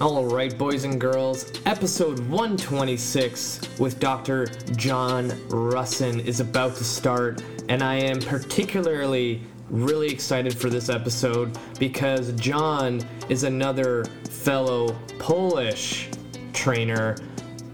All right, boys and girls, episode 126 with Dr. John Rusin is about to start, and I am particularly really excited for this episode because John is another fellow Polish trainer.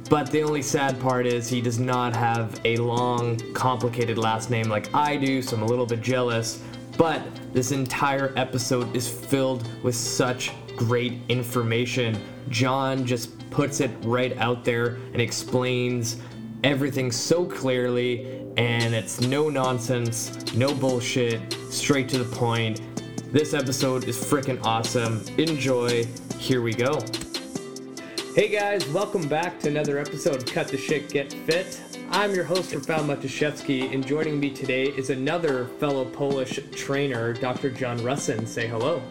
But the only sad part is he does not have a long, complicated last name like I do, so I'm a little bit jealous. But this entire episode is filled with such great information. John just puts it right out there and explains everything so clearly, and it's no nonsense, no bullshit, straight to the point. This episode is freaking awesome. Enjoy. Here we go. Hey guys, welcome back to another episode of Cut the Shit, Get Fit. I'm your host, Rafał Matuszewski, and joining me today is another fellow Polish trainer, Dr. John Rusin. Say hello.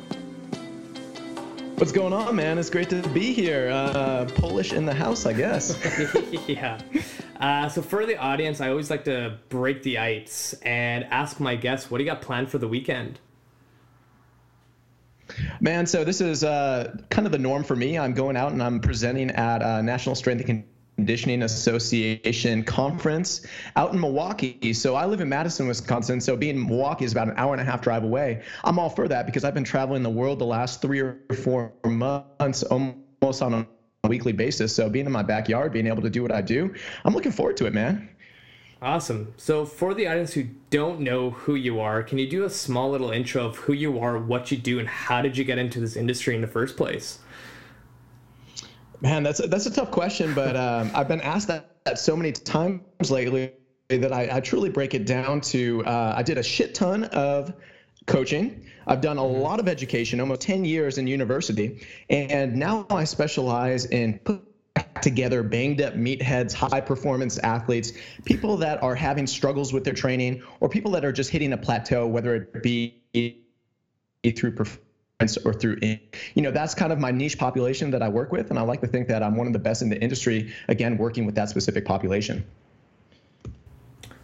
What's going on, man? It's great to be here. Uh, Polish in the house, I guess. yeah. Uh, so for the audience, I always like to break the ice and ask my guests, what do you got planned for the weekend? Man, so this is uh, kind of the norm for me. I'm going out and I'm presenting at uh, National Strength and Conditioning Association conference out in Milwaukee. So I live in Madison, Wisconsin. So being in Milwaukee is about an hour and a half drive away. I'm all for that because I've been traveling the world the last three or four months almost on a weekly basis. So being in my backyard, being able to do what I do, I'm looking forward to it, man. Awesome. So, for the audience who don't know who you are, can you do a small little intro of who you are, what you do, and how did you get into this industry in the first place? Man, that's a, that's a tough question, but um, I've been asked that, that so many times lately that I, I truly break it down to uh, I did a shit ton of coaching. I've done a mm-hmm. lot of education, almost 10 years in university, and now I specialize in putting together banged up meatheads, high performance athletes, people that are having struggles with their training, or people that are just hitting a plateau, whether it be through performance or through you know that's kind of my niche population that i work with and i like to think that i'm one of the best in the industry again working with that specific population.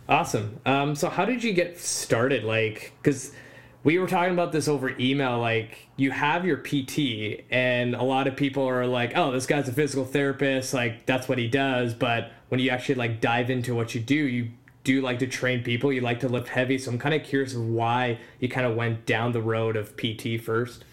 Awesome. Um, so how did you get started? Like because we were talking about this over email like you have your pt and a lot of people are like oh this guy's a physical therapist like that's what he does. But when you actually like dive into what you do you do you like to train people you like to lift heavy so i'm kind of curious of why you kind of went down the road of pt first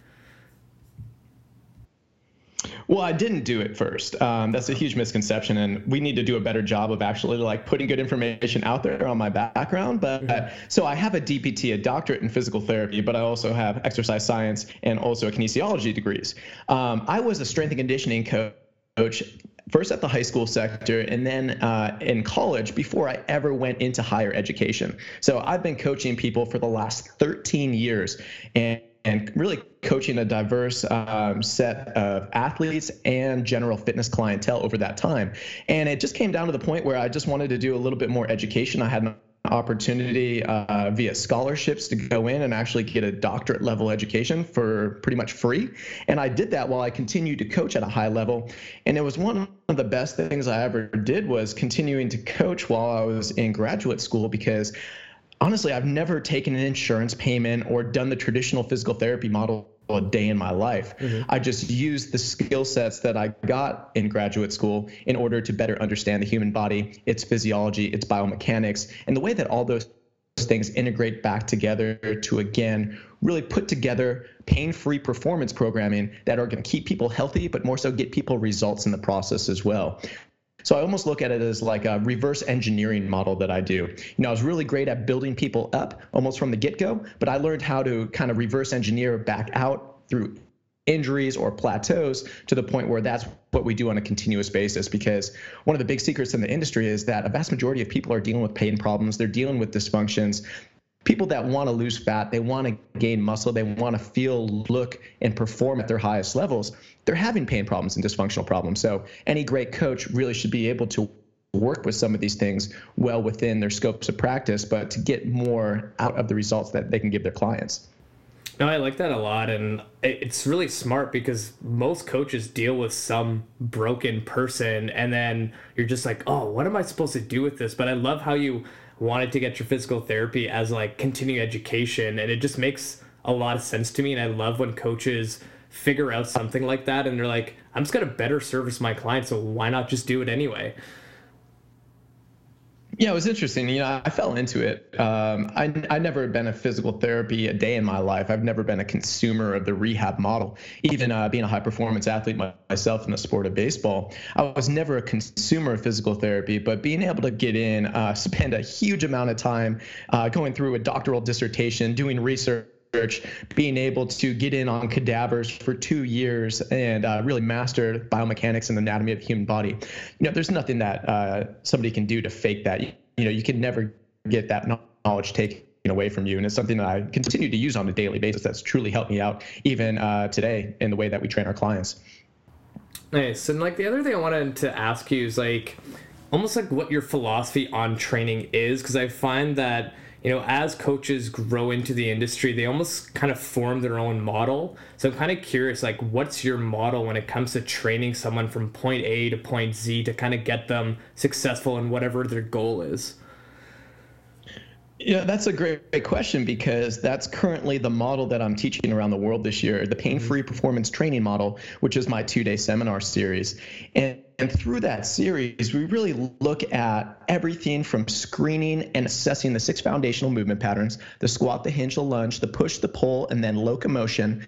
well, I didn't do it first. Um, that's a huge misconception, and we need to do a better job of actually like putting good information out there on my background. But mm-hmm. so I have a DPT, a doctorate in physical therapy, but I also have exercise science and also a kinesiology degrees. Um, I was a strength and conditioning coach first at the high school sector and then uh, in college before I ever went into higher education. So I've been coaching people for the last 13 years. And and really coaching a diverse um, set of athletes and general fitness clientele over that time. And it just came down to the point where I just wanted to do a little bit more education. I had an opportunity uh, via scholarships to go in and actually get a doctorate level education for pretty much free. And I did that while I continued to coach at a high level. And it was one of the best things I ever did was continuing to coach while I was in graduate school because honestly, I've never taken an insurance payment or done the traditional physical therapy model a day in my life. Mm-hmm. I just used the skill sets that I got in graduate school in order to better understand the human body, its physiology, its biomechanics, and the way that all those things integrate back together to again really put together pain-free performance programming that are going to keep people healthy but more so get people results in the process as well so I almost look at it as like a reverse engineering model that I do. You know, I was really great at building people up almost from the get go, but I learned how to kind of reverse engineer back out through injuries or plateaus to the point where that's what we do on a continuous basis. Because one of the big secrets in the industry is that a vast majority of people are dealing with pain problems. They're dealing with dysfunctions. People that want to lose fat, they want to gain muscle, they want to feel, look, and perform at their highest levels, they're having pain problems and dysfunctional problems. So any great coach really should be able to work with some of these things well within their scopes of practice, but to get more out of the results that they can give their clients. No, I like that a lot. And it's really smart because most coaches deal with some broken person. And then you're just like, oh, what am I supposed to do with this? But I love how you wanted to get your physical therapy as like continuing education and it just makes a lot of sense to me and i love when coaches figure out something like that and they're like, I'm just gonna better service my client, so why not just do it anyway? Yeah, it was interesting. You know, I fell into it. Um, I I never been a physical therapy a day in my life. I've never been a consumer of the rehab model. Even uh, being a high performance athlete myself in the sport of baseball, I was never a consumer of physical therapy. But being able to get in, uh, spend a huge amount of time uh, going through a doctoral dissertation, doing research being able to get in on cadavers for two years and uh, really master biomechanics and anatomy of the human body. You know, there's nothing that uh, somebody can do to fake that. You, you know, you can never get that knowledge taken away from you. And it's something that I continue to use on a daily basis that's truly helped me out even uh, today in the way that we train our clients. Nice. And like the other thing I wanted to ask you is like almost like what your philosophy on training is, because I find that you know, as coaches grow into the industry, they almost kind of form their own model. So I'm kind of curious, like, what's your model when it comes to training someone from point A to point Z to kind of get them successful in whatever their goal is? Yeah, that's a great, great, question because that's currently the model that I'm teaching around the world this year, the mm-hmm. pain free performance training model, which is my two day seminar series. And, and through that series, we really look at everything from screening and assessing the six foundational movement patterns the squat, the hinge, the lunge, the push, the pull, and then locomotion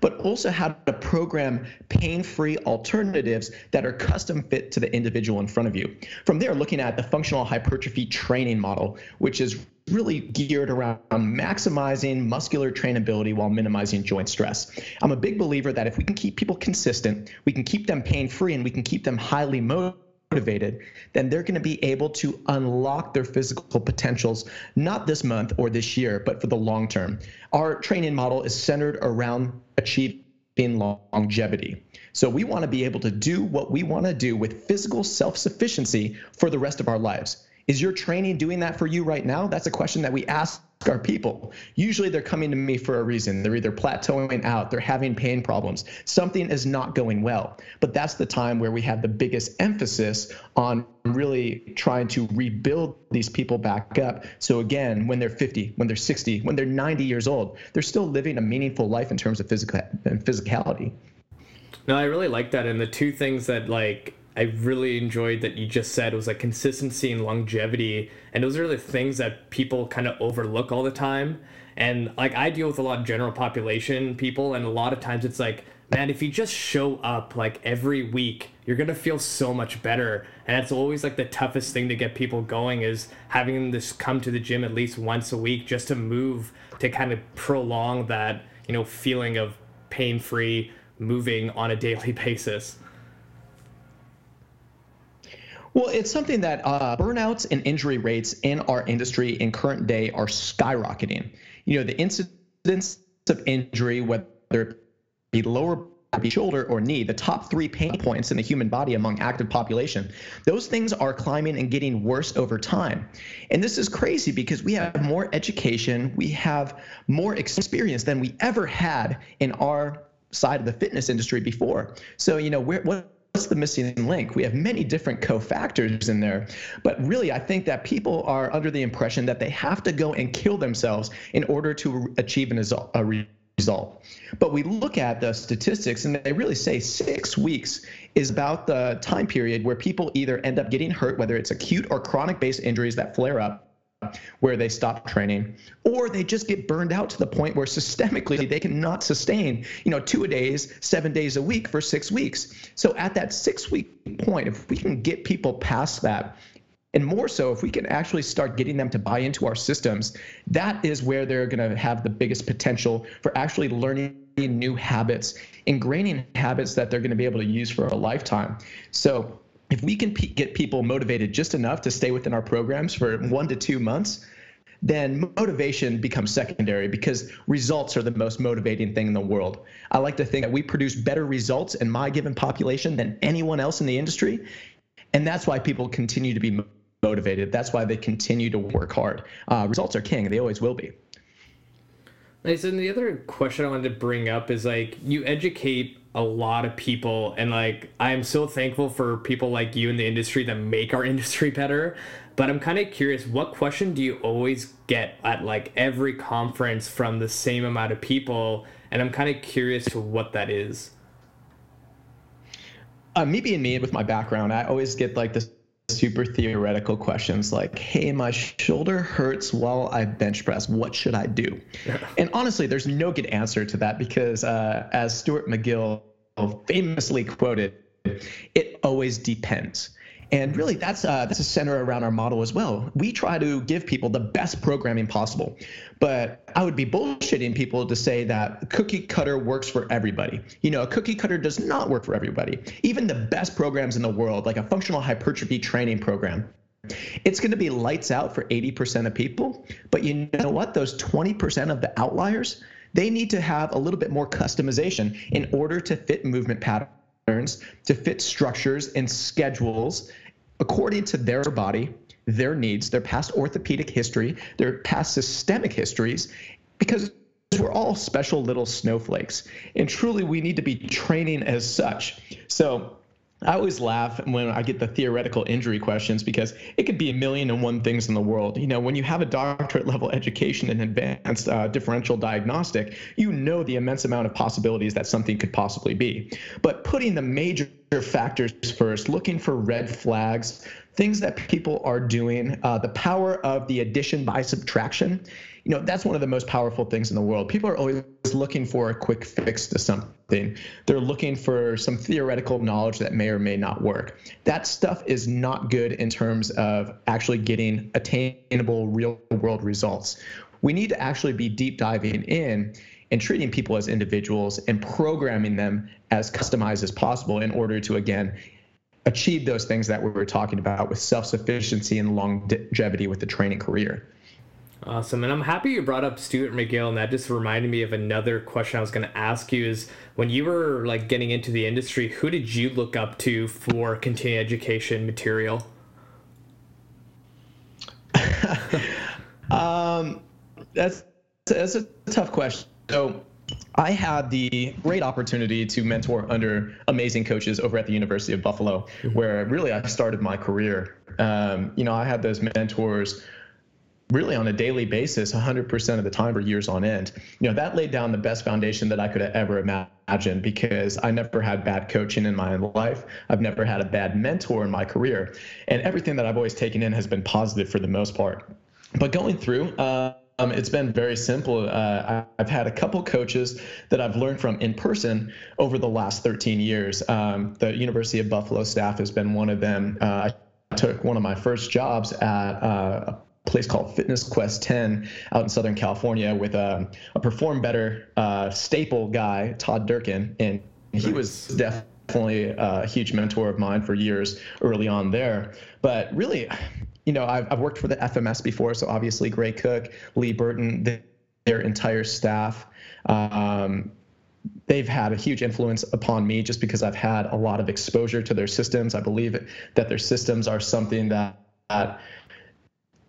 but also how to program pain free alternatives that are custom fit to the individual in front of you. From there, looking at the functional hypertrophy training model, which is really geared around maximizing muscular trainability while minimizing joint stress. I'm a big believer that if we can keep people consistent, we can keep them pain free, and we can keep them highly motivated motivated, then they're going to be able to unlock their physical potentials, not this month or this year, but for the long term. Our training model is centered around achieving longevity. So we want to be able to do what we want to do with physical self sufficiency for the rest of our lives. Is your training doing that for you right now? That's a question that we ask our people. Usually they're coming to me for a reason. They're either plateauing out, they're having pain problems, something is not going well. But that's the time where we have the biggest emphasis on really trying to rebuild these people back up. So again, when they're 50, when they're 60, when they're 90 years old, they're still living a meaningful life in terms of physical and physicality. No, I really like that. And the two things that like I really enjoyed that you just said it was like consistency and longevity. And those are the things that people kind of overlook all the time. And like I deal with a lot of general population people, and a lot of times it's like, man, if you just show up like every week, you're gonna feel so much better. And it's always like the toughest thing to get people going is having them just come to the gym at least once a week just to move to kind of prolong that, you know, feeling of pain free moving on a daily basis. Well, it's something that uh, burnouts and injury rates in our industry in current day are skyrocketing. You know, the incidence of injury, whether it be lower be shoulder or knee, the top three pain points in the human body among active population, those things are climbing and getting worse over time. And this is crazy because we have more education, we have more experience than we ever had in our side of the fitness industry before. So, you know, where, what what's the missing link? We have many different cofactors in there. But really, I think that people are under the impression that they have to go and kill themselves in order to achieve an, a result. But we look at the statistics, and they really say six weeks is about the time period where people either end up getting hurt, whether it's acute or chronic based injuries that flare up where they stop training or they just get burned out to the point where systemically they cannot sustain you know two a days seven days a week for six weeks. So at that six week point if we can get people past that and more so if we can actually start getting them to buy into our systems that is where they're going to have the biggest potential for actually learning new habits ingraining habits that they're going to be able to use for a lifetime. So if we can get people motivated just enough to stay within our programs for one to two months, then motivation becomes secondary because results are the most motivating thing in the world. I like to think that we produce better results in my given population than anyone else in the industry. And that's why people continue to be motivated. That's why they continue to work hard. Uh, results are king, they always will be. Nice. And the other question I wanted to bring up is like you educate a lot of people and like I am so thankful for people like you in the industry that make our industry better. But I'm kind of curious, what question do you always get at like every conference from the same amount of people? and I'm kind of curious to what that is. Uh, me being me with my background, I always get like this super theoretical questions like, hey, my shoulder hurts while I bench press. What should I do? and honestly, there's no good answer to that because, uh, as Stuart McGill famously quoted, it always depends. And really, that's uh, that's a center around our model as well. We try to give people the best programming possible, but I would be bullshitting people to say that cookie cutter works for everybody. You know, a cookie cutter does not work for everybody. Even the best programs in the world, like a functional hypertrophy training program, it's going to be lights out for 80% of people. But you know what? Those 20% of the outliers, they need to have a little bit more customization in order to fit movement patterns to fit structures and schedules according to their body, their needs, their past orthopedic history, their past systemic histories, because we're all special little snowflakes. And truly, we need to be training as such. So, I always laugh when I get the theoretical injury questions because it could be a million and one things in the world. You know, when you have a doctorate level education in advanced uh, differential diagnostic, you know the immense amount of possibilities that something could possibly be. But putting the major factors first, looking for red flags, things that people are doing, uh, the power of the addition by subtraction you know that's one of the most powerful things in the world. People are always looking for a quick fix to something. They're looking for some theoretical knowledge that may or may not work. That stuff is not good in terms of actually getting attainable real world results. We need to actually be deep diving in and treating people as individuals and programming them as customized as possible in order to again achieve those things that we were talking about with self-sufficiency and longevity with the training career Awesome. And I'm happy you brought up Stuart McGill and that just reminded me of another question I was going to ask you is when you were like getting into the industry, who did you look up to for continuing education material? um, that's that's a tough question. So I had the great opportunity to mentor under amazing coaches over at the University of Buffalo, mm-hmm. where really I started my career. Um, you know, I had those mentors really on a daily basis 100% of the time for years on end you know that laid down the best foundation that i could have ever imagined because i never had bad coaching in my life i've never had a bad mentor in my career and everything that i've always taken in has been positive for the most part but going through uh, um, it's been very simple. Uh, I've had a couple coaches that I've learned from in person over the last 13 years. Um, the University of Buffalo staff has been one of them. Uh, I took one of my first jobs at uh, a place called Fitness Quest 10 out in Southern California with a, a Perform Better uh, staple guy, Todd Durkin. And he was definitely a huge mentor of mine for years early on there. But really, you know, I've, I've worked for the FMS before, so obviously Gray Cook, Lee Burton, their entire staff. Um, they've had a huge influence upon me just because I've had a lot of exposure to their systems. I believe that their systems are something that, that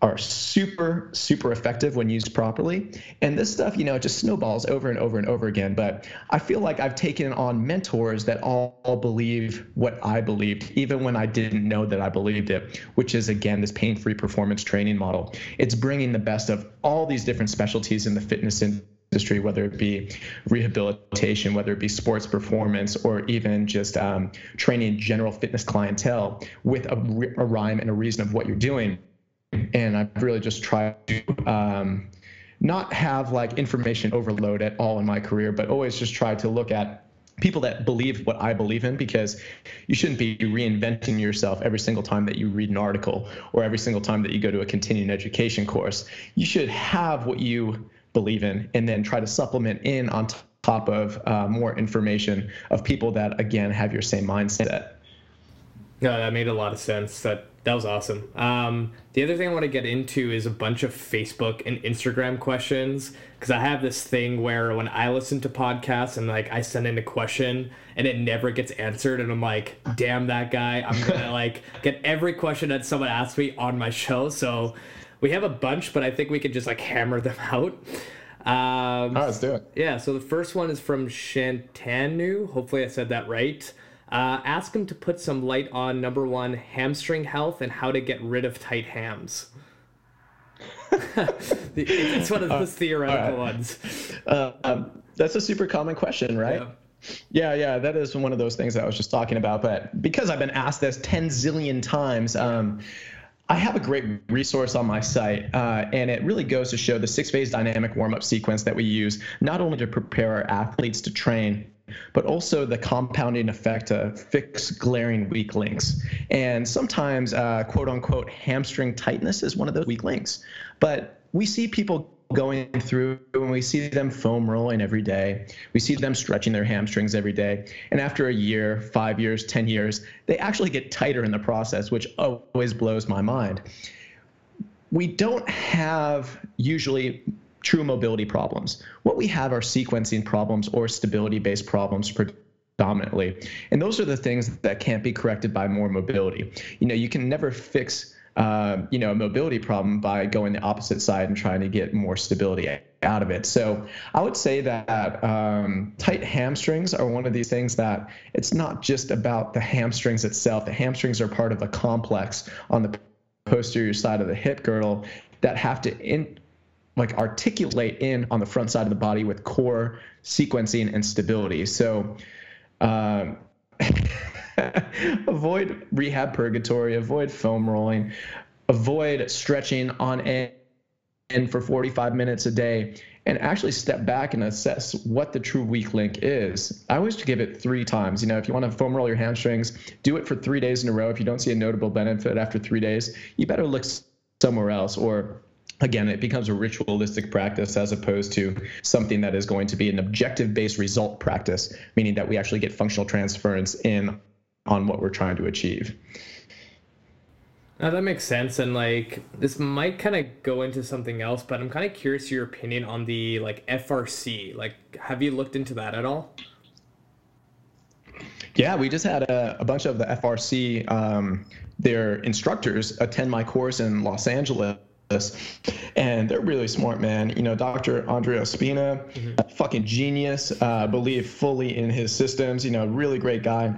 are super super effective when used properly. And this stuff you know it just snowballs over and over and over again. But i feel like i've taken on mentors that all, all believe what i believed even when i didn't know that i believed it which is again this pain-free performance training model. It's bringing the best of all these different specialties in the fitness industry, whether it be rehabilitation, whether it be sports performance, or even just um, training general fitness clientele with a, a rhyme and a reason of what you're doing and I've really just tried to um, not have like information overload at all in my career, but always just try to look at people that believe what I believe in because you shouldn't be reinventing yourself every single time that you read an article or every single time that you go to a continuing education course. You should have what you believe in and then try to supplement in on top of uh, more information of people that again have your same mindset. No, that made a lot of sense. That that was awesome. Um, the other thing I want to get into is a bunch of Facebook and Instagram questions because I have this thing where when I listen to podcasts and like I send in a question and it never gets answered, and I'm like, damn that guy, I'm gonna like get every question that someone asks me on my show. So we have a bunch, but I think we could just like hammer them out. Um, oh, let's do it. Yeah. So the first one is from Shantanu. Hopefully I said that right. Uh, ask him to put some light on number one, hamstring health and how to get rid of tight hams. it's one of those uh, theoretical right. ones. Uh, um, that's a super common question, right? Yeah. yeah, yeah, that is one of those things that I was just talking about. But because I've been asked this 10 zillion times, um, I have a great resource on my site, uh, and it really goes to show the six phase dynamic warm up sequence that we use not only to prepare our athletes to train, but also the compounding effect to fix glaring weak links. And sometimes, uh, quote unquote, hamstring tightness is one of those weak links. But we see people going through and we see them foam rolling every day. We see them stretching their hamstrings every day. And after a year, five years, 10 years, they actually get tighter in the process, which always blows my mind. We don't have usually true mobility problems. What we have are sequencing problems or stability based problems predominantly. And those are the things that can't be corrected by more mobility. You know, you can never fix uh, you know, a mobility problem by going the opposite side and trying to get more stability out of it. So I would say that um, tight hamstrings are one of these things that it's not just about the hamstrings itself. The hamstrings are part of a complex on the posterior side of the hip girdle that have to in like articulate in on the front side of the body with core sequencing and stability. So um, avoid rehab purgatory, avoid foam rolling, avoid stretching on end for 45 minutes a day, and actually step back and assess what the true weak link is. I always give it three times. You know, if you want to foam roll your hamstrings, do it for three days in a row. If you don't see a notable benefit after three days, you better look somewhere else or again, it becomes a ritualistic practice as opposed to something that is going to be an objective based result practice, meaning that we actually get functional transference in on what we're trying to achieve. Now that makes sense, and like this might kind of go into something else, but I'm kind of curious your opinion on the like FRC. Like, have you looked into that at all? Yeah, we just had a, a bunch of the FRC, um, their instructors attend my course in Los Angeles and they're really smart, man. You know, Dr. Andreo Spina, mm-hmm. fucking genius. Uh, believe fully in his systems. You know, really great guy.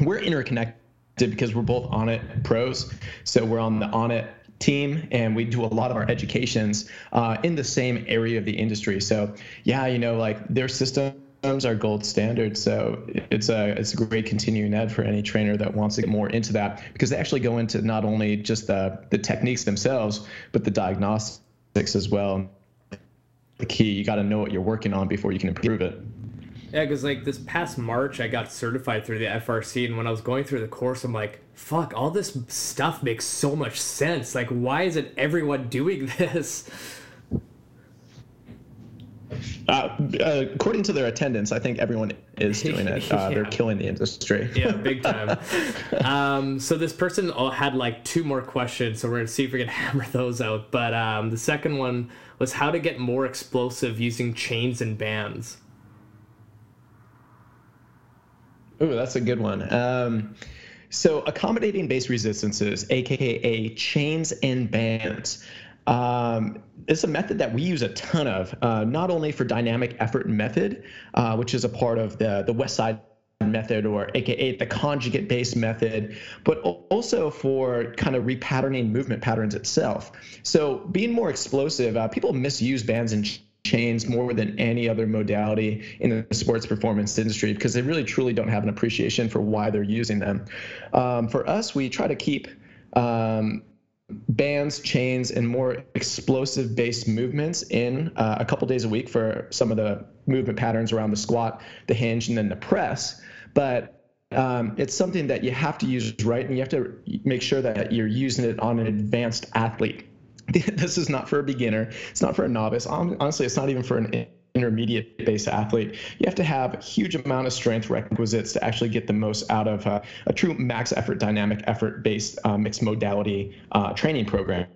We're interconnected because we're both Onnit pros. So we're on the Onnit team and we do a lot of our educations uh, in the same area of the industry. So yeah, you know, like their system are gold standard. So it's a it's a great continuing ed for any trainer that wants to get more into that because they actually go into not only just the the techniques themselves, but the diagnostics as well. The key, you got to know what you're working on before you can improve it. Yeah, because like this past March, I got certified through the FRC, and when I was going through the course, I'm like, fuck, all this stuff makes so much sense. Like, why isn't everyone doing this? Uh, uh, according to their attendance, I think everyone is doing it. Uh, yeah. They're killing the industry. yeah, big time. um, so this person had like two more questions, so we're gonna see if we can hammer those out. But um, the second one was how to get more explosive using chains and bands. Ooh, that's a good one. Um, so accommodating base resistances, aka chains and bands. Um, it's a method that we use a ton of, uh, not only for dynamic effort method, uh, which is a part of the, the West Side method or aka the conjugate based method but also for kind of repatterning movement patterns itself. So being more explosive uh, people misuse bands and chains more than any other modality in the sports performance industry because they really truly don't have an appreciation for why they're using them. Um, for us we try to keep um, bands, chains, and more explosive based movements in uh, a couple days a week for some of the movement patterns around the squat, the hinge, and then the press. But um, it's something that you have to use right, and you have to make sure that you're using it on an advanced athlete. This is not for a beginner. It's not for a novice. Honestly, it's not even for an intermediate based athlete, you have to have a huge amount of strength requisites to actually get the most out of uh, a true max effort, dynamic effort based uh, mixed modality uh, training program.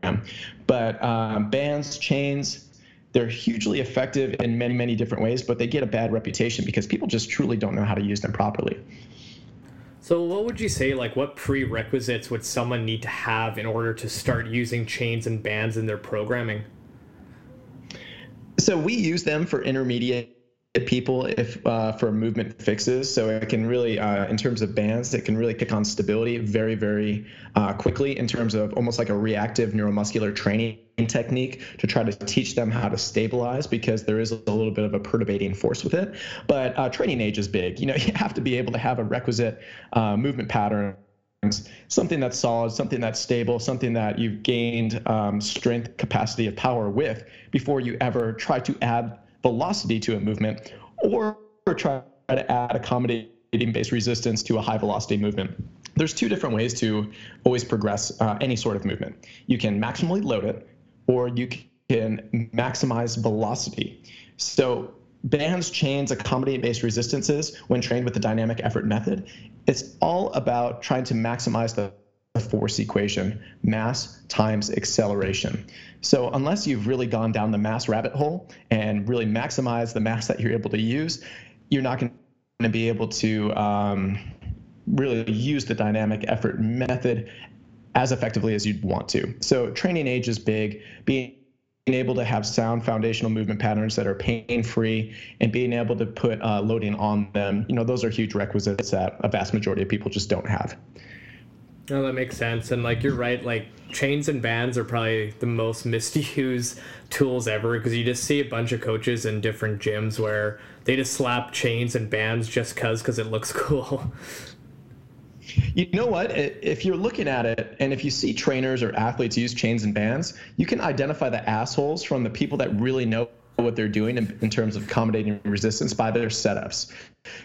But um, bands, chains, they're hugely effective in many, many different ways, but they get a bad reputation because people just truly don't know how to use them properly. So, what would you say, like, what prerequisites would someone need to have in order to start using chains and bands in their programming? So we use them for intermediate people if uh, for movement fixes so it can really uh, in terms of bands it can really kick on stability very very uh, quickly in terms of almost like a reactive neuromuscular training technique to try to teach them how to stabilize because there is a little bit of a perturbating force with it. But uh, training age is big. You know, you have to be able to have a requisite uh, movement pattern something that's solid, something that's stable, something that you've gained um, strength, capacity of power with before you ever try to add velocity to a movement or try to add accommodating base resistance to a high velocity movement. There's two different ways to always progress uh, any sort of movement. You can maximally load it, or you can maximize velocity. So bands, chains, accommodate based resistances when trained with the dynamic effort method it's all about trying to maximize the force equation mass times acceleration. So, unless you've really gone down the mass rabbit hole and really maximize the mass that you're able to use, you're not going to be able to um, really use the dynamic effort method as effectively as you'd want to. So, training age is big. Being able to have sound foundational movement patterns that are pain free and being able to put uh, loading on them, you know, those are huge requisites that a vast majority of people just don't have. No, that makes sense. And like you're right, like chains and bands are probably the most misused tools ever because you just see a bunch of coaches in different gyms where they just slap chains and bands just cause because it looks cool. You know what? If you're looking at it and if you see trainers or athletes use chains and bands, you can identify the assholes from the people that really know what they're doing in, in, terms of accommodating resistance by their setups.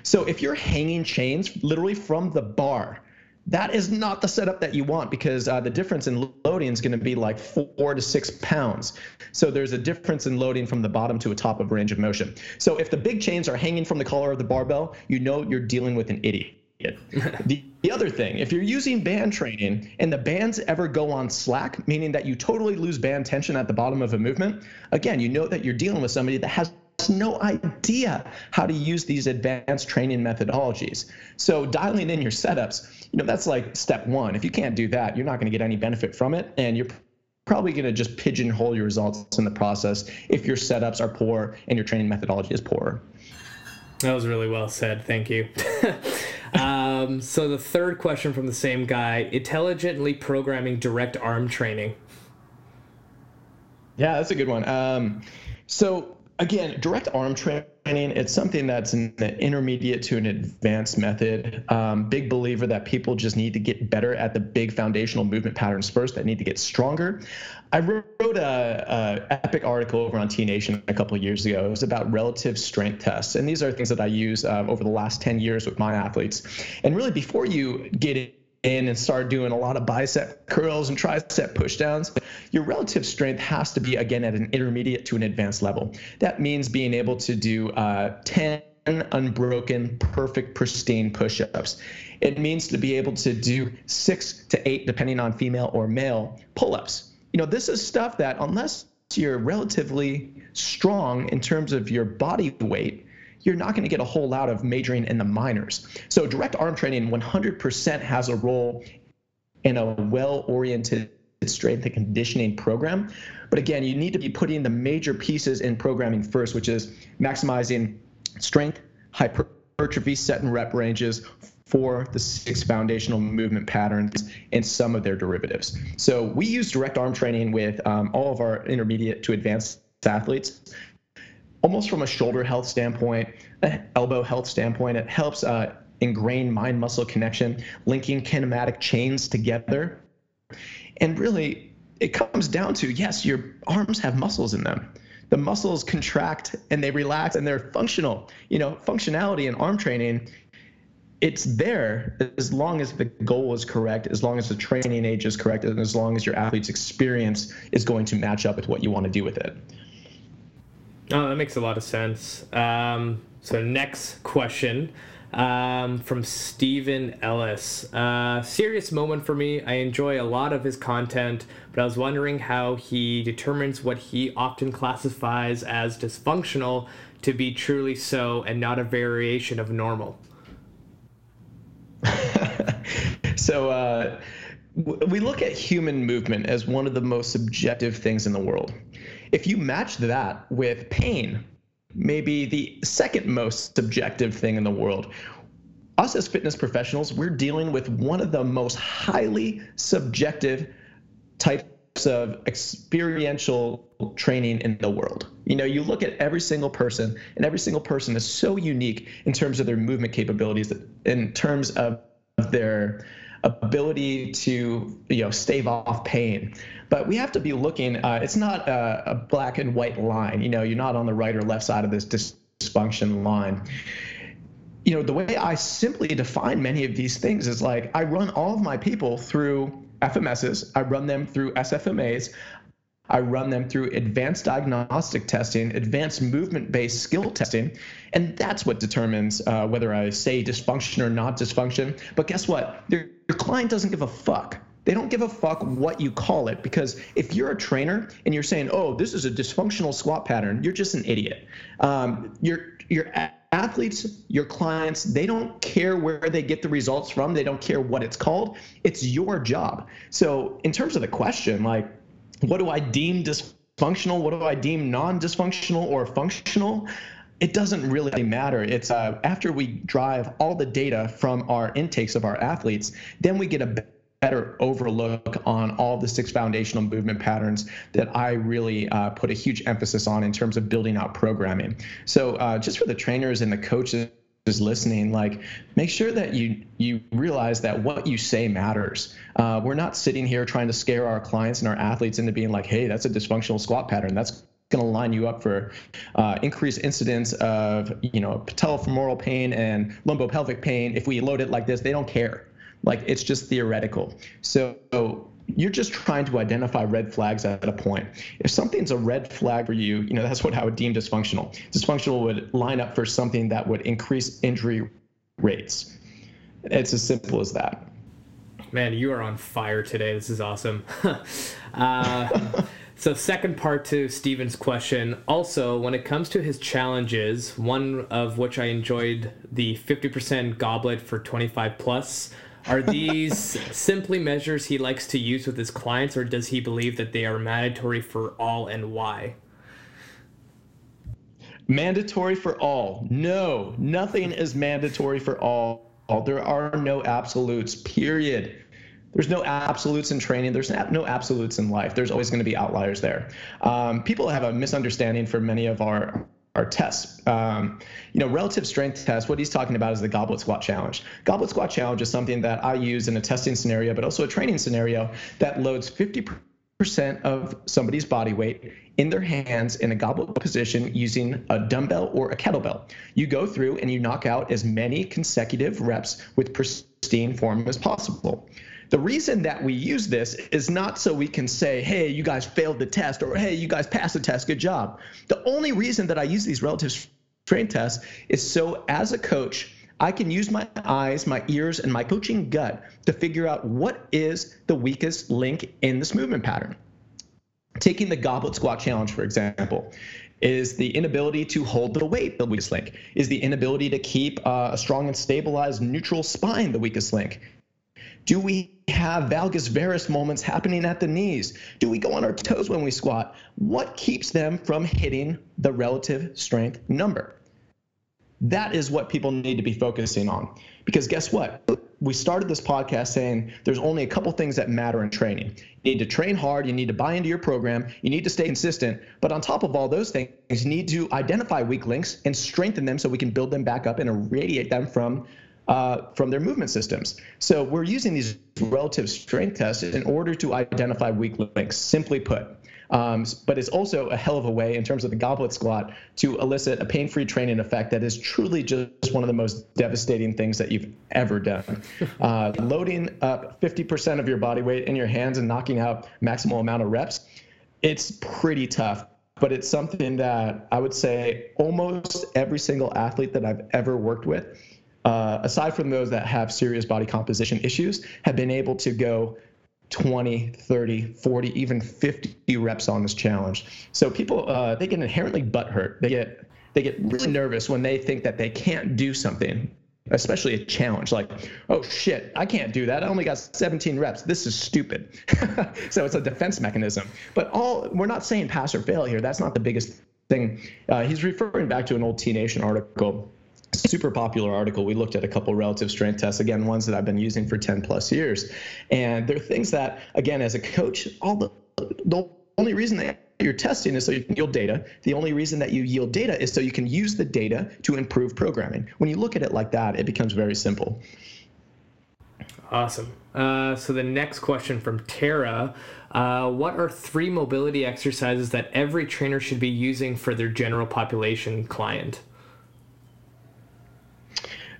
So if you're hanging chains literally from the bar, that is not the setup that you want because uh, the difference in loading is going to be like four to six pounds. So there's a difference in loading from the bottom to a top of range of motion. So if the big chains are hanging from the collar of the barbell, you know you're dealing with an idiot. the, the other thing, if you're using band training and the bands ever go on slack, meaning that you totally lose band tension at the bottom of a movement, again, you know that you're dealing with somebody that has no idea how to use these advanced training methodologies. So dialing in your setups, you know, that's like step one. If you can't do that, you're not going to get any benefit from it, and you're probably going to just pigeonhole your results in the process if your setups are poor and your training methodology is poor. That was really well said. Thank you. um, so the third question from the same guy: intelligently programming direct arm training. Yeah, that's a good one. Um, so again, direct arm training, it's something that's an intermediate to an advanced method. Um, big believer that people just need to get better at the big foundational movement patterns first, that need to get stronger. I wrote a, a epic article over on T Nation a couple years ago. It was about relative strength tests, and these are things that I use uh, over the last 10 years with my athletes. And really, before you get in and start doing a lot of bicep curls and tricep pushdowns, your relative strength has to be again at an intermediate to an advanced level. That means being able to do uh, 10 unbroken, perfect, pristine push-ups. It means to be able to do six to eight, depending on female or male, pull-ups you know, this is stuff that unless you're relatively strong in terms of your body weight, you're not going to get a whole lot of majoring in the minors. So direct arm training 100% has a role in a well-oriented strength and conditioning program. But again, you need to be putting the major pieces in programming first, which is maximizing strength, hypertrophy, set and rep ranges, for the six foundational movement patterns and some of their derivatives. So we use direct arm training with um, all of our intermediate to advanced athletes. Almost from a shoulder health standpoint, elbow health standpoint, it helps uh, ingrain mind muscle connection, linking kinematic chains together. And really, it comes down to yes, your arms have muscles in them the muscles contract and they relax and they're functional. You know, functionality in arm training it's there as long as the goal is correct, as long as the training age is correct, and as long as your athlete's experience is going to match up with what you want to do with it. Oh, that makes a lot of sense. Um, so, next question um, from Stephen Ellis. Uh, serious moment for me. I enjoy a lot of his content, but I was wondering how he determines what he often classifies as dysfunctional to be truly so and not a variation of normal. so uh, we look at human movement as one of the most subjective things in the world. If you match that with pain, maybe the second most subjective thing in the world, us as fitness professionals, we're dealing with one of the most highly subjective types of experiential training in the world. You know, you look at every single person, and every single person is so unique in terms of their movement capabilities, in terms of their ability to you know stave off pain. But we have to be looking uh, it's not a, a, black and white line. You know you're not on the right or left side of this dysfunction line. You know the way i simply define many of these things is like i run all of my people through fms's i run them through sfmas I run them through advanced diagnostic testing, advanced movement based skill testing, and that's what determines uh, whether I say dysfunction or not dysfunction. But guess what? Your, your client doesn't give a fuck. They don't give a fuck what you call it because if you're a trainer and you're saying, "Oh, this is a dysfunctional squat pattern," you're just an idiot. Um, your your athletes, your clients, they don't care where they get the results from. They don't care what it's called. It's your job. So, in terms of the question, like what do I deem dysfunctional? What do I deem non-dysfunctional or functional? It doesn't really matter. It's uh, after we drive all the data from our intakes of our athletes, then we get a better overlook on all the six foundational movement patterns that I really uh, put a huge emphasis on in terms of building out programming. So uh, just for the trainers and the coaches is listening like make sure that you you realize that what you say matters. Uh, we're not sitting here trying to scare our clients and our athletes into being like hey that's a dysfunctional squat pattern. That's going to line you up for uh, increased incidence of you know patellofemoral pain and lumbopelvic pain. If we load it like this they don't care. Like it's just theoretical. So you're just trying to identify red flags at a point. If something's a red flag for you, you know, that's what I would deem dysfunctional. Dysfunctional would line up for something that would increase injury rates. It's as simple as that. Man, you are on fire today. This is awesome. uh, so, second part to Steven's question. Also, when it comes to his challenges, one of which I enjoyed the 50% goblet for 25 plus are these simply measures he likes to use with his clients, or does he believe that they are mandatory for all and why? Mandatory for all. No, nothing is mandatory for all. There are no absolutes, period. There's no absolutes in training. There's no absolutes in life. There's always going to be outliers there. Um, people have a misunderstanding for many of our our tests. Um, you know, relative strength test, what he's talking about is the goblet squat challenge. Goblet squat challenge is something that I use in a testing scenario, but also a training scenario that loads 50% of somebody's body weight in their hands in a goblet position using a dumbbell or a kettlebell. You go through and you knock out as many consecutive reps with pristine form as possible. The reason that we use this is not so we can say, hey, you guys failed the test or hey, you guys passed the test, good job. The only reason that I use these relative strength tests is so as a coach, I can use my eyes, my ears, and my coaching gut to figure out what is the weakest link in this movement pattern. Taking the goblet squat challenge, for example, is the inability to hold the weight the weakest link? Is the inability to keep uh, a strong and stabilized neutral spine the weakest link? Do we have valgus varus moments happening at the knees? Do we go on our toes when we squat? What keeps them from hitting the relative strength number? That is what people need to be focusing on. Because guess what? We started this podcast saying there's only a couple things that matter in training. You need to train hard, you need to buy into your program, you need to stay consistent. But on top of all those things, you need to identify weak links and strengthen them so we can build them back up and irradiate them from uh, from their movement systems. So we're using these relative strength tests in order to identify weak links, simply put. Um, but it's also a hell of a way in terms of the goblet squat to elicit a pain-free training effect that is truly just one of the most devastating things that you've ever done. Uh, loading up 50% of your body weight in your hands and knocking out maximal amount of reps, it's pretty tough. But it's something that I would say almost every single athlete that I've ever worked with uh, aside from those that have serious body composition issues, have been able to go 20, 30, 40, even 50 reps on this challenge. So people, uh, they get inherently butthurt. They get they get really nervous when they think that they can't do something, especially a challenge. Like, oh shit, I can't do that. I only got 17 reps. This is stupid. so it's a defense mechanism. But all we're not saying pass or fail here. That's not the biggest thing. Uh, he's referring back to an old T Nation article super popular article. We looked at a couple relative strength tests, again, ones that I've been using for 10 plus years. And there are things that, again, as a coach, all the the only reason that you're testing is so you can yield data. The only reason that you yield data is so you can use the data to improve programming. When you look at it like that, it becomes very simple. Awesome. Uh, so the next question from Tara. Uh, what are three mobility exercises that every trainer should be using for their general population client?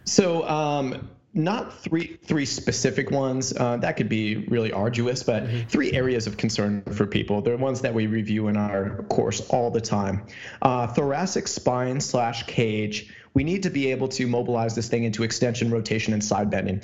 So um, not three three specific ones. Uh, that could be really arduous, but mm-hmm. three areas of concern for people. They're ones that we review in our course all the time. Uh, thoracic spine slash cage. We need to be able to mobilize this thing into extension, rotation, and side bending.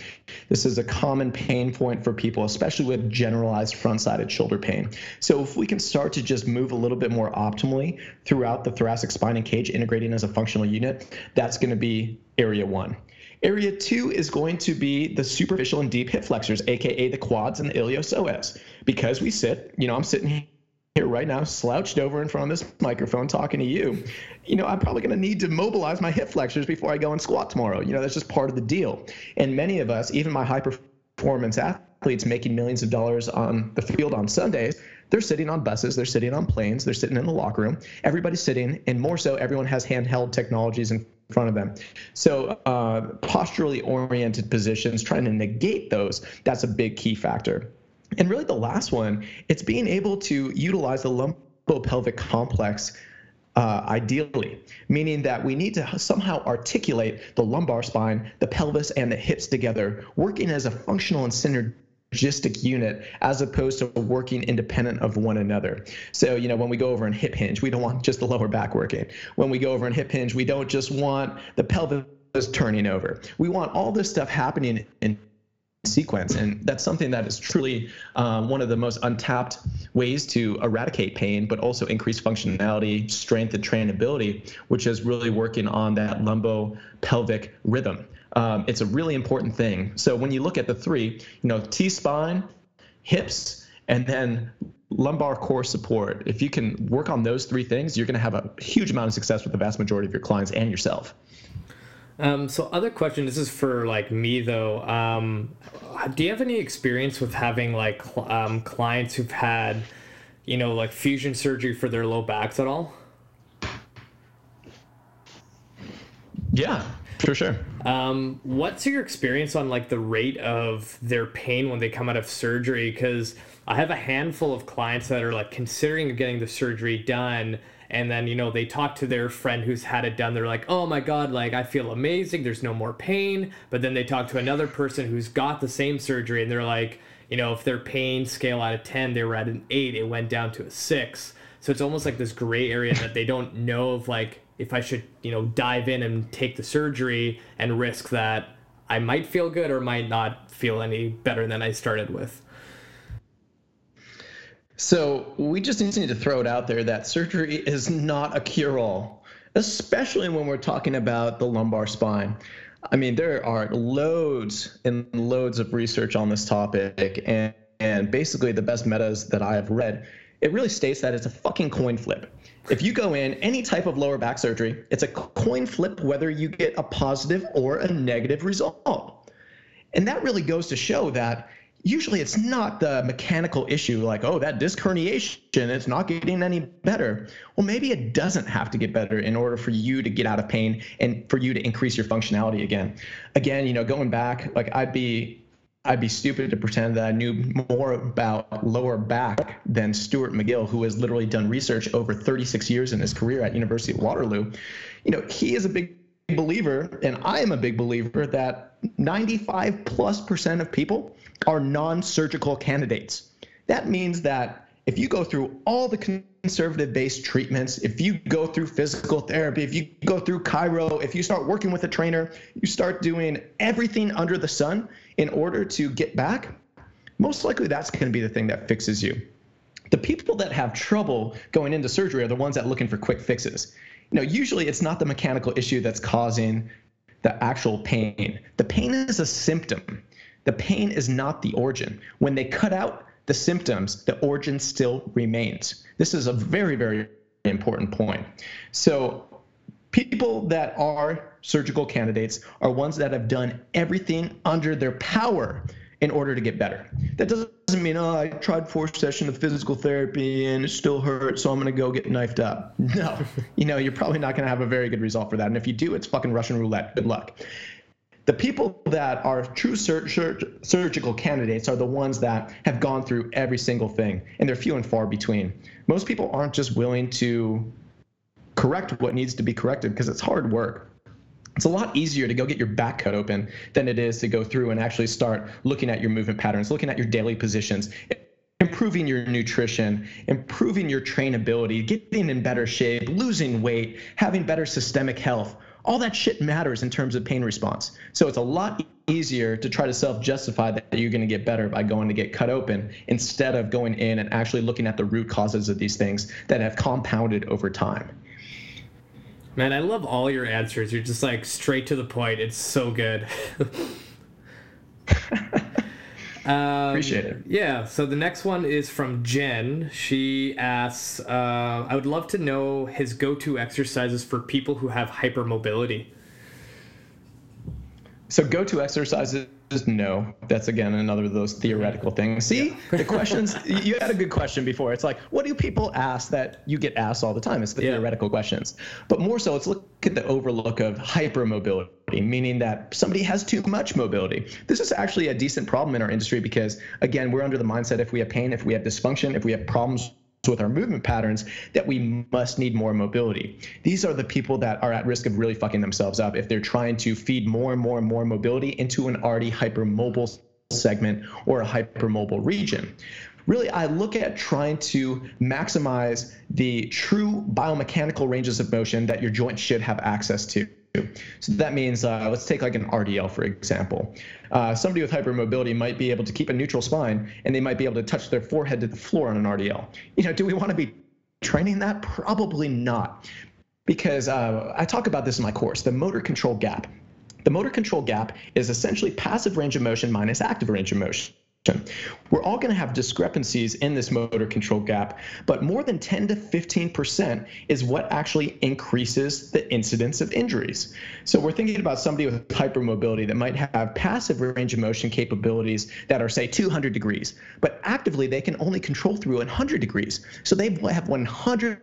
This is a common pain point for people, especially with generalized front-sided shoulder pain. So if we can start to just move a little bit more optimally throughout the thoracic spine and cage, integrating as a functional unit, that's going to be area one. Area two is going to be the superficial and deep hip flexors, aka the quads and the iliopsoas. Because we sit, you know, I'm sitting here right now, slouched over in front of this microphone talking to you. You know, I'm probably going to need to mobilize my hip flexors before I go and squat tomorrow. You know, that's just part of the deal. And many of us, even my high performance athletes making millions of dollars on the field on Sundays, they're sitting on buses, they're sitting on planes, they're sitting in the locker room. Everybody's sitting, and more so, everyone has handheld technologies and front of them. So uh, posturally oriented positions, trying to negate those, that's a big key factor. And really the last one, it's being able to utilize the lumbopelvic complex uh, ideally, meaning that we need to somehow articulate the lumbar spine, the pelvis, and the hips together, working as a functional and synergistic synergistic unit as opposed to working independent of one another. So, you know, when we go over and hip hinge, we don't want just the lower back working. When we go over and hip hinge, we don't just want the pelvis turning over. We want all this stuff happening in sequence and that's something that is truly um, one of the most untapped ways to eradicate pain but also increase functionality strength and trainability which is really working on that lumbo pelvic rhythm um, it's a really important thing. So when you look at the three, you know, T spine, hips, and then lumbar core support. If you can work on those three things, you're going to have a huge amount of success with the vast majority of your clients and yourself. Um, so other question, this is for like me though. Um, do you have any experience with having like um, clients who've had, you know, like fusion surgery for their low backs at all? Yeah, for sure. Um, what's your experience on like the rate of their pain when they come out of surgery? Because I have a handful of clients that are like considering getting the surgery done, and then you know they talk to their friend who's had it done. They're like, "Oh my god, like I feel amazing. There's no more pain." But then they talk to another person who's got the same surgery, and they're like, you know, if their pain scale out of ten, they were at an eight, it went down to a six. So it's almost like this gray area that they don't know of like if I should, you know, dive in and take the surgery and risk that I might feel good or might not feel any better than I started with. So we just need to throw it out there that surgery is not a cure all, especially when we're talking about the lumbar spine. I mean, there are loads and loads of research on this topic, and, and basically the best metas that I have read, it really states that it's a fucking coin flip. If you go in any type of lower back surgery, it's a coin flip whether you get a positive or a negative result. And that really goes to show that usually it's not the mechanical issue like, oh, that disc herniation, it's not getting any better. Well, maybe it doesn't have to get better in order for you to get out of pain and for you to increase your functionality again. Again, you know, going back, like I'd be I'd be stupid to pretend that I knew more about lower back than Stuart McGill, who has literally done research over 36 years in his career at University of Waterloo. You know, he is a big believer, and I am a big believer that 95 plus percent of people are non-surgical candidates. That means that if you go through all the conservative based treatments, if you go through physical therapy, if you go through chiro, if you start working with a trainer, you start doing everything under the sun, in order to get back, most likely that's going to be the thing that fixes you. The people that have trouble going into surgery are the ones that are looking for quick fixes. You know, usually it's not the mechanical issue that's causing the actual pain. The pain is a symptom. The pain is not the origin. When they cut out the symptoms, the origin still remains. This is a very, very important point. So people that are surgical candidates are ones that have done everything under their power in order to get better. That doesn't mean, oh, I tried four sessions of physical therapy and it still hurts, so I'm going to go get knifed up. No, you know, you're probably not going to have a very good result for that. And if you do, it's fucking Russian roulette. Good luck. The people that are true sur- sur- surgical candidates are the ones that have gone through every single thing, and they're few and far between. Most people aren't just willing to correct what needs to be corrected because it's hard work it's a lot easier to go get your back cut open than it is to go through and actually start looking at your movement patterns, looking at your daily positions, improving your nutrition, improving your trainability, getting in better shape, losing weight, having better systemic health. All that shit matters in terms of pain response. So it's a lot easier to try to self justify that you're going to get better by going to get cut open instead of going in and actually looking at the root causes of these things that have compounded over time. Man, I love all your answers. You're just like straight to the point. It's so good. um, Appreciate it. Yeah. So the next one is from Jen. She asks, uh, "I would love to know his go-to exercises for people who have hypermobility." So go-to exercises just no. That's again another of those theoretical things. See, the questions you had a good question before. It's like, what do people ask that you get asked all the time? It's the yeah. theoretical questions. But more so, let's look at the overlook of hypermobility, meaning that somebody has too much mobility. This is actually a decent problem in our industry because again, we're under the mindset if we have pain, if we have dysfunction, if we have problems with our movement patterns that we must need more mobility. These are the people that are at risk of really fucking themselves up if they're trying to feed more and more and more mobility into an already hypermobile segment or a hypermobile region. Really, I look at trying to maximize the true biomechanical ranges of motion that your joint should have access to. So that means, uh, let's take like an RDL, for example. Uh, somebody with hypermobility might be able to keep a neutral spine and they might be able to touch their forehead to the floor on an RDL. You know, do we want to be training that? Probably not. Because uh, I talk about this in my course, the motor control gap. The motor control gap is essentially passive range of motion minus active range of motion. We're all going to have discrepancies in this motor control gap, but more than 10 to 15% is what actually increases the incidence of injuries. So we're thinking about somebody with hypermobility that might have passive range of motion capabilities that are, say, 200 degrees, but actively they can only control through 100 degrees. So they have 100%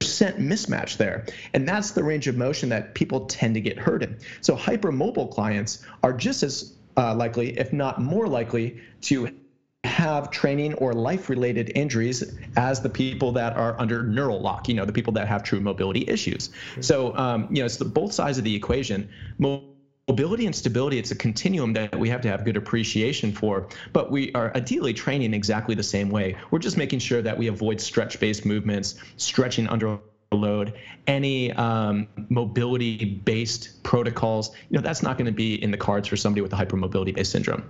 mismatch there. And that's the range of motion that people tend to get hurt in. So hypermobile clients are just as uh, likely, if not more likely, to have training or life related injuries as the people that are under neural lock, you know, the people that have true mobility issues. So, um, you know, it's the, both sides of the equation. Mobility and stability, it's a continuum that we have to have good appreciation for, but we are ideally training exactly the same way. We're just making sure that we avoid stretch based movements, stretching under load, any um, mobility based protocols, you know, that's not going to be in the cards for somebody with a hypermobility based syndrome.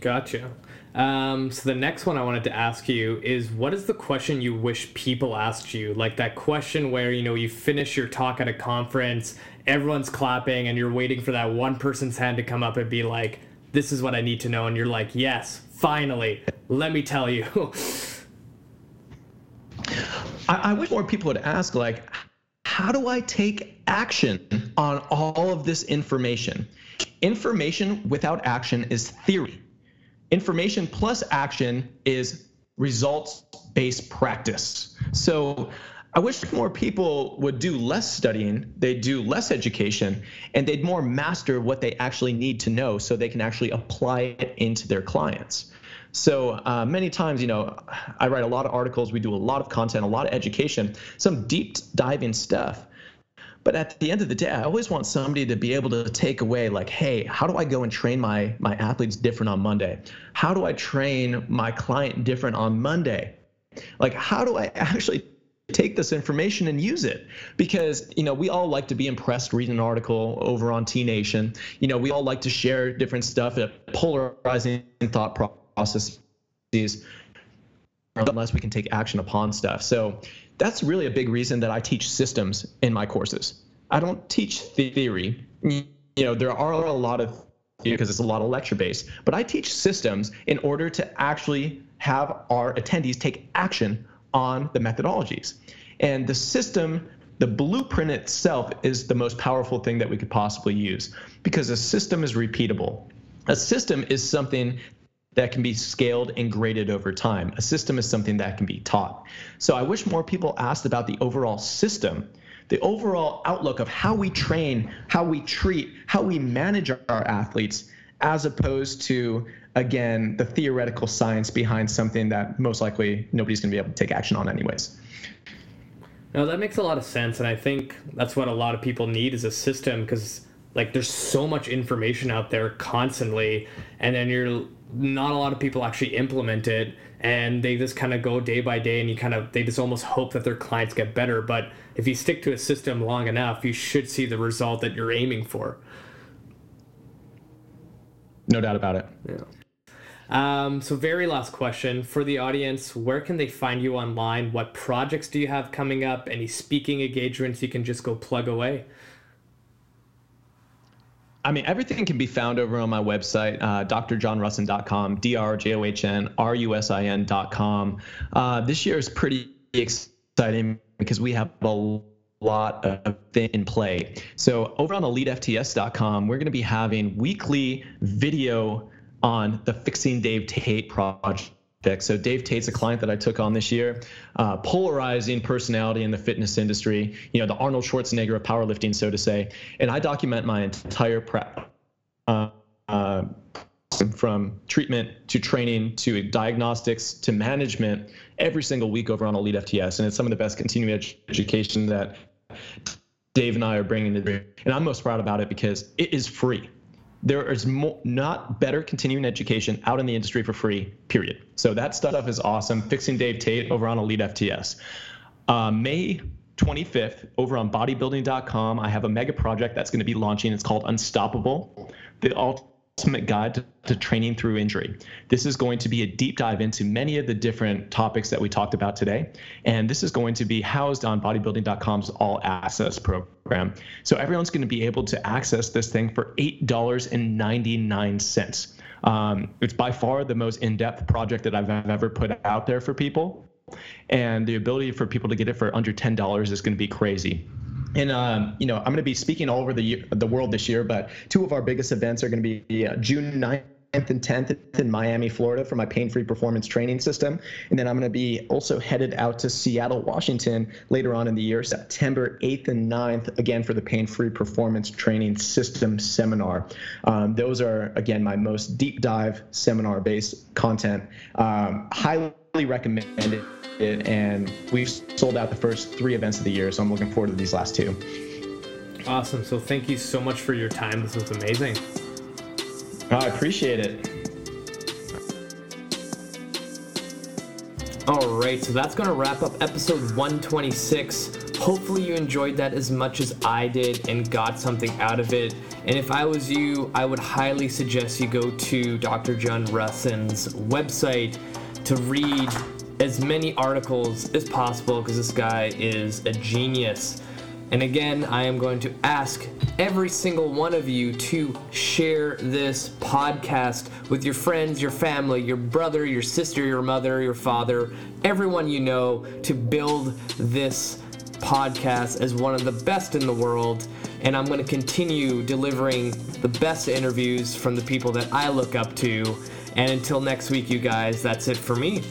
Gotcha. Um, so the next one I wanted to ask you is what is the question you wish people asked you? Like that question where, you know, you finish your talk at a conference, everyone's clapping, and you're waiting for that one person's hand to come up and be like, this is what I need to know. And you're like, yes, finally, let me tell you. I, I wish more people would ask, like, how do I take action on all of this information? Information without action is theory. Information plus action is results based practice. So I wish more people would do less studying, they'd do less education, and they'd more master what they actually need to know so they can actually apply it into their clients. So uh, many times, you know, I write a lot of articles, we do a lot of content, a lot of education, some deep diving stuff. But at the end of the day, I always want somebody to be able to take away like, hey, how do I go and train my my athletes different on Monday? How do I train my client different on Monday? Like, how do I actually take this information and use it because you know we all like to be impressed reading an article over on T Nation. You know we all like to share different stuff, polarizing thought process processes unless we can take action upon stuff. So that's really a big reason that I teach systems in my courses. I don't teach theory. You know, there are a lot of because it's a lot of lecture based, but I teach systems in order to actually have our attendees take action on the methodologies. And the system, the blueprint itself is the most powerful thing that we could possibly use because a system is repeatable A system is something that can be scaled and graded over time. A system is something that can be taught. So I wish more people asked about the overall system, the overall outlook of how we train, how we treat, how we manage our athletes, as opposed to, again, the theoretical science behind something that most likely nobody's going to be able to take action on, anyways. No, that makes a lot of sense. And I think that's what a lot of people need is a system because like there's so much information out there constantly and then you're not a lot of people actually implement it and they just kind of go day by day and you kind of they just almost hope that their clients get better but if you stick to a system long enough you should see the result that you're aiming for. No doubt about it. Yeah. Um, so very last question for the audience. Where can they find you online? What projects do you have coming up? Any speaking engagements you can just go plug away I mean, everything can be found over on my website, uh, drjohnrusin.com, D-R-J-O-H-N-R-U-S-I-N.com. Uh, this year is pretty exciting because we have a lot of things in play. So over on elitefts.com, we're going to be having weekly video on the Fixing Dave Tate project so Dave Tate's a client that I took on this year, uh, polarizing personality in the fitness industry. You know, the Arnold Schwarzenegger of powerlifting, so to say. And I document my entire prep, uh, uh, from treatment to training to diagnostics to management, every single week over on Elite FTS, and it's some of the best continuing ed- education that Dave and I are bringing to. the And I'm most proud about it because it is free there is more, not better continuing education out in the industry for free, period. So that stuff is awesome. Fixing Dave Tate over on Elite FTS. Uh, May 25th, over on bodybuilding.com, I have a mega project that's going to be launching. It's called Unstoppable. The ultimate guide to, training through injury. This is going to be a deep dive into many of the different topics that we talked about today. And this is going to be housed on bodybuilding.com's all access program. So everyone's going to be able to access this thing for $8.99. Um, it's by far the most in depth project that I've ever put out there for people. And the ability for people to get it for under $10 is going to be crazy and um, you know i'm going to be speaking all over the the world this year but two of our biggest events are going to be uh, june 9th and 10th in Miami, Florida for my pain free performance training system. And then I'm going to be also headed out to Seattle, Washington later on in the year, September 8th and 9th, again for the pain free performance training system seminar. Um, those are, again, my most deep dive seminar based content. Um, highly recommended it, and we've sold out the first three events of the year, so I'm looking forward to these last two. Awesome. So thank you so much for your time. This was amazing. I appreciate it. All right, so that's going to wrap up episode 126. Hopefully, you enjoyed that as much as I did and got something out of it. And if I was you, I would highly suggest you go to Dr. John Rusin's website to read as many articles as possible because this guy is a genius. And again, I am going to ask every single one of you to share this podcast with your friends, your family, your brother, your sister, your mother, your father, everyone you know to build this podcast as one of the best in the world. And I'm going to continue delivering the best interviews from the people that I look up to. And until next week, you guys, that's it for me.